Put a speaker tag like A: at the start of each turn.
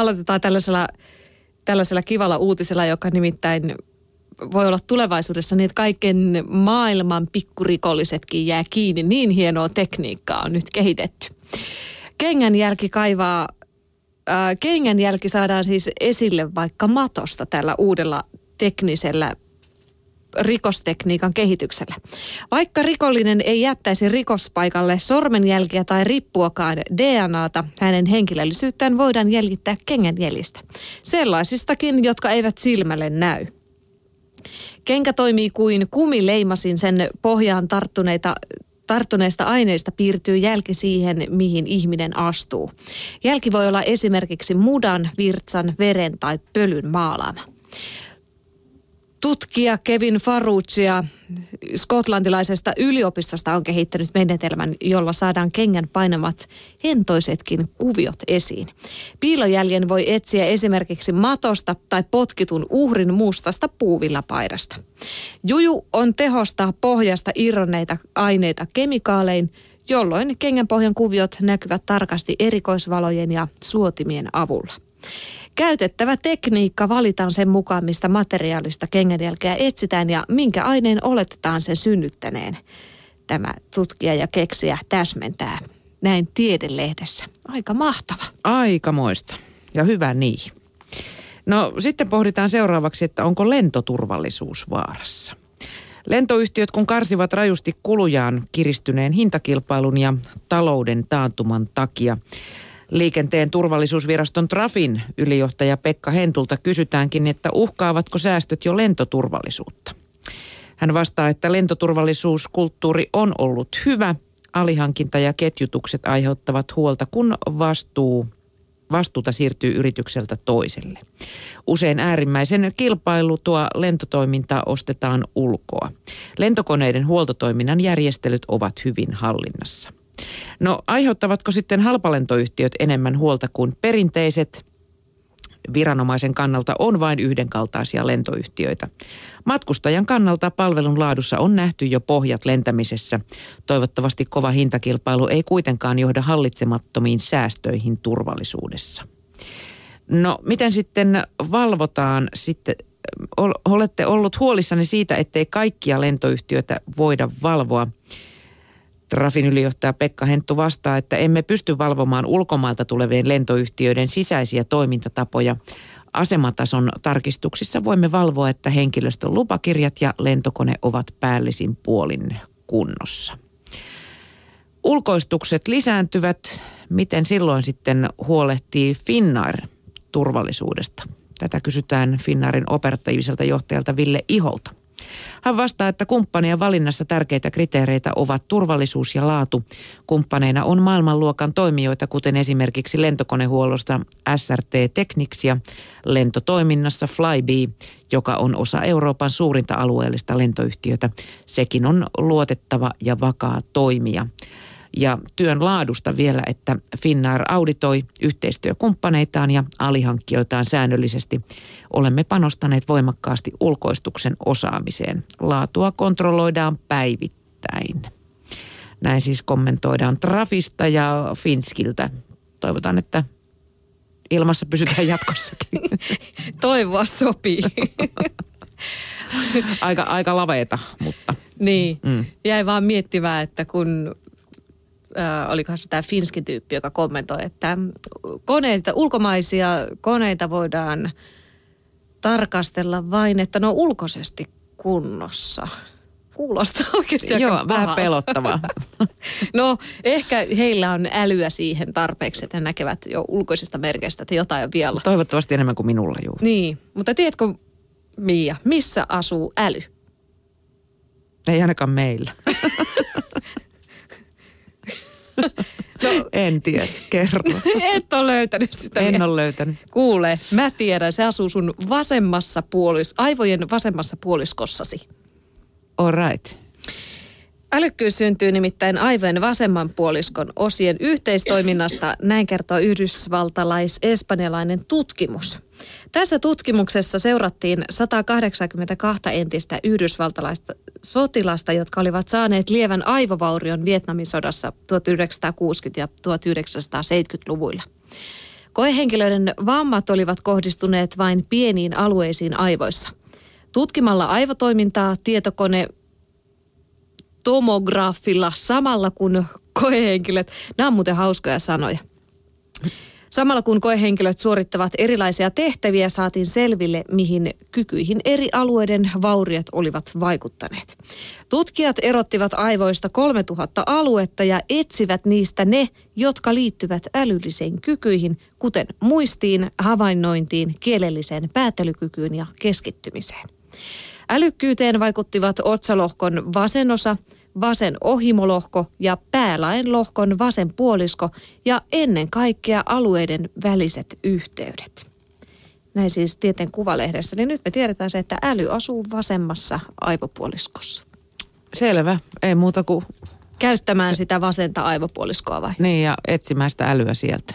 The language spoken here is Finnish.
A: aloitetaan tällaisella, tällaisella kivalla uutisella, joka nimittäin voi olla tulevaisuudessa niin, että kaiken maailman pikkurikollisetkin jää kiinni. Niin hienoa tekniikkaa on nyt kehitetty. Kengänjälki kaivaa kengänjälki saadaan siis esille vaikka matosta tällä uudella teknisellä rikostekniikan kehityksellä. Vaikka rikollinen ei jättäisi rikospaikalle sormenjälkiä tai rippuakaan DNAta, hänen henkilöllisyyttään voidaan jäljittää kengänjäljistä. Sellaisistakin, jotka eivät silmälle näy. Kenkä toimii kuin kumileimasin sen pohjaan tarttuneita tarttuneista aineista piirtyy jälki siihen, mihin ihminen astuu. Jälki voi olla esimerkiksi mudan, virtsan, veren tai pölyn maalaama. Tutkija Kevin Faruccia skotlantilaisesta yliopistosta on kehittänyt menetelmän, jolla saadaan kengän painamat hentoisetkin kuviot esiin. Piilojäljen voi etsiä esimerkiksi matosta tai potkitun uhrin mustasta puuvillapaidasta. Juju on tehostaa pohjasta irronneita aineita kemikaalein, jolloin kengänpohjan kuviot näkyvät tarkasti erikoisvalojen ja suotimien avulla. Käytettävä tekniikka valitaan sen mukaan, mistä materiaalista kengänjälkeä etsitään ja minkä aineen oletetaan sen synnyttäneen. Tämä tutkija ja keksiä täsmentää näin tiedelehdessä. Aika mahtava.
B: Aikamoista ja hyvä niin. No sitten pohditaan seuraavaksi, että onko lentoturvallisuus vaarassa. Lentoyhtiöt kun karsivat rajusti kulujaan kiristyneen hintakilpailun ja talouden taantuman takia, Liikenteen turvallisuusviraston Trafin ylijohtaja Pekka Hentulta kysytäänkin, että uhkaavatko säästöt jo lentoturvallisuutta. Hän vastaa, että lentoturvallisuuskulttuuri on ollut hyvä. Alihankinta ja ketjutukset aiheuttavat huolta, kun vastuu, vastuuta siirtyy yritykseltä toiselle. Usein äärimmäisen kilpailutua lentotoimintaa ostetaan ulkoa. Lentokoneiden huoltotoiminnan järjestelyt ovat hyvin hallinnassa. No aiheuttavatko sitten halpalentoyhtiöt enemmän huolta kuin perinteiset? Viranomaisen kannalta on vain yhdenkaltaisia lentoyhtiöitä. Matkustajan kannalta palvelun laadussa on nähty jo pohjat lentämisessä. Toivottavasti kova hintakilpailu ei kuitenkaan johda hallitsemattomiin säästöihin turvallisuudessa. No miten sitten valvotaan sitten olette ollut huolissanne siitä, ettei kaikkia lentoyhtiöitä voida valvoa. Trafin ylijohtaja Pekka Henttu vastaa, että emme pysty valvomaan ulkomailta tulevien lentoyhtiöiden sisäisiä toimintatapoja. Asematason tarkistuksissa voimme valvoa, että henkilöstön lupakirjat ja lentokone ovat päällisin puolin kunnossa. Ulkoistukset lisääntyvät. Miten silloin sitten huolehtii Finnair turvallisuudesta? Tätä kysytään Finnairin operatiiviselta johtajalta Ville Iholta. Hän vastaa, että kumppanien valinnassa tärkeitä kriteereitä ovat turvallisuus ja laatu. Kumppaneina on maailmanluokan toimijoita, kuten esimerkiksi lentokonehuollosta SRT Technics ja lentotoiminnassa Flybe, joka on osa Euroopan suurinta alueellista lentoyhtiötä. Sekin on luotettava ja vakaa toimija. Ja työn laadusta vielä, että Finnair auditoi yhteistyökumppaneitaan ja alihankkijoitaan säännöllisesti. Olemme panostaneet voimakkaasti ulkoistuksen osaamiseen. Laatua kontrolloidaan päivittäin. Näin siis kommentoidaan Trafista ja Finskiltä. Toivotaan, että ilmassa pysytään jatkossakin.
A: Toivoa sopii.
B: aika, aika laveeta, mutta...
A: Niin, mm. jäi vaan miettivää, että kun äh, olikohan se tämä Finskin tyyppi, joka kommentoi, että koneita, ulkomaisia koneita voidaan tarkastella vain, että ne on ulkoisesti kunnossa. Kuulostaa oikeasti
B: Joo,
A: aika
B: vähän pelottavaa.
A: no, ehkä heillä on älyä siihen tarpeeksi, että he näkevät jo ulkoisesta merkeistä, että jotain on vielä.
B: Toivottavasti enemmän kuin minulla, juu.
A: Niin, mutta tiedätkö, Mia, missä asuu äly?
B: Ei ainakaan meillä.
A: No,
B: en tiedä, kerro.
A: Et ole löytänyt sitä.
B: En ole löytänyt.
A: Kuule, mä tiedän, se asuu sun vasemmassa puolis, aivojen vasemmassa puoliskossasi.
B: All right.
A: Älykkyys syntyy nimittäin aivojen vasemman puoliskon osien yhteistoiminnasta, näin kertoo yhdysvaltalais-espanjalainen tutkimus. Tässä tutkimuksessa seurattiin 182 entistä yhdysvaltalaista sotilasta, jotka olivat saaneet lievän aivovaurion Vietnamin sodassa 1960- ja 1970-luvuilla. Koehenkilöiden vammat olivat kohdistuneet vain pieniin alueisiin aivoissa. Tutkimalla aivotoimintaa tietokone tomograafilla samalla kun koehenkilöt, nämä on muuten hauskoja sanoja. Samalla kun koehenkilöt suorittavat erilaisia tehtäviä, saatiin selville, mihin kykyihin eri alueiden vauriot olivat vaikuttaneet. Tutkijat erottivat aivoista 3000 aluetta ja etsivät niistä ne, jotka liittyvät älyllisiin kykyihin, kuten muistiin, havainnointiin, kielelliseen päättelykykyyn ja keskittymiseen. Älykkyyteen vaikuttivat otsalohkon vasenosa, vasen ohimolohko ja päälaen lohkon vasen puolisko ja ennen kaikkea alueiden väliset yhteydet. Näin siis tieteen kuvalehdessä. Niin nyt me tiedetään se, että äly asuu vasemmassa aivopuoliskossa.
B: Selvä, ei muuta kuin...
A: Käyttämään sitä vasenta aivopuoliskoa vai?
B: Niin ja etsimään sitä älyä sieltä.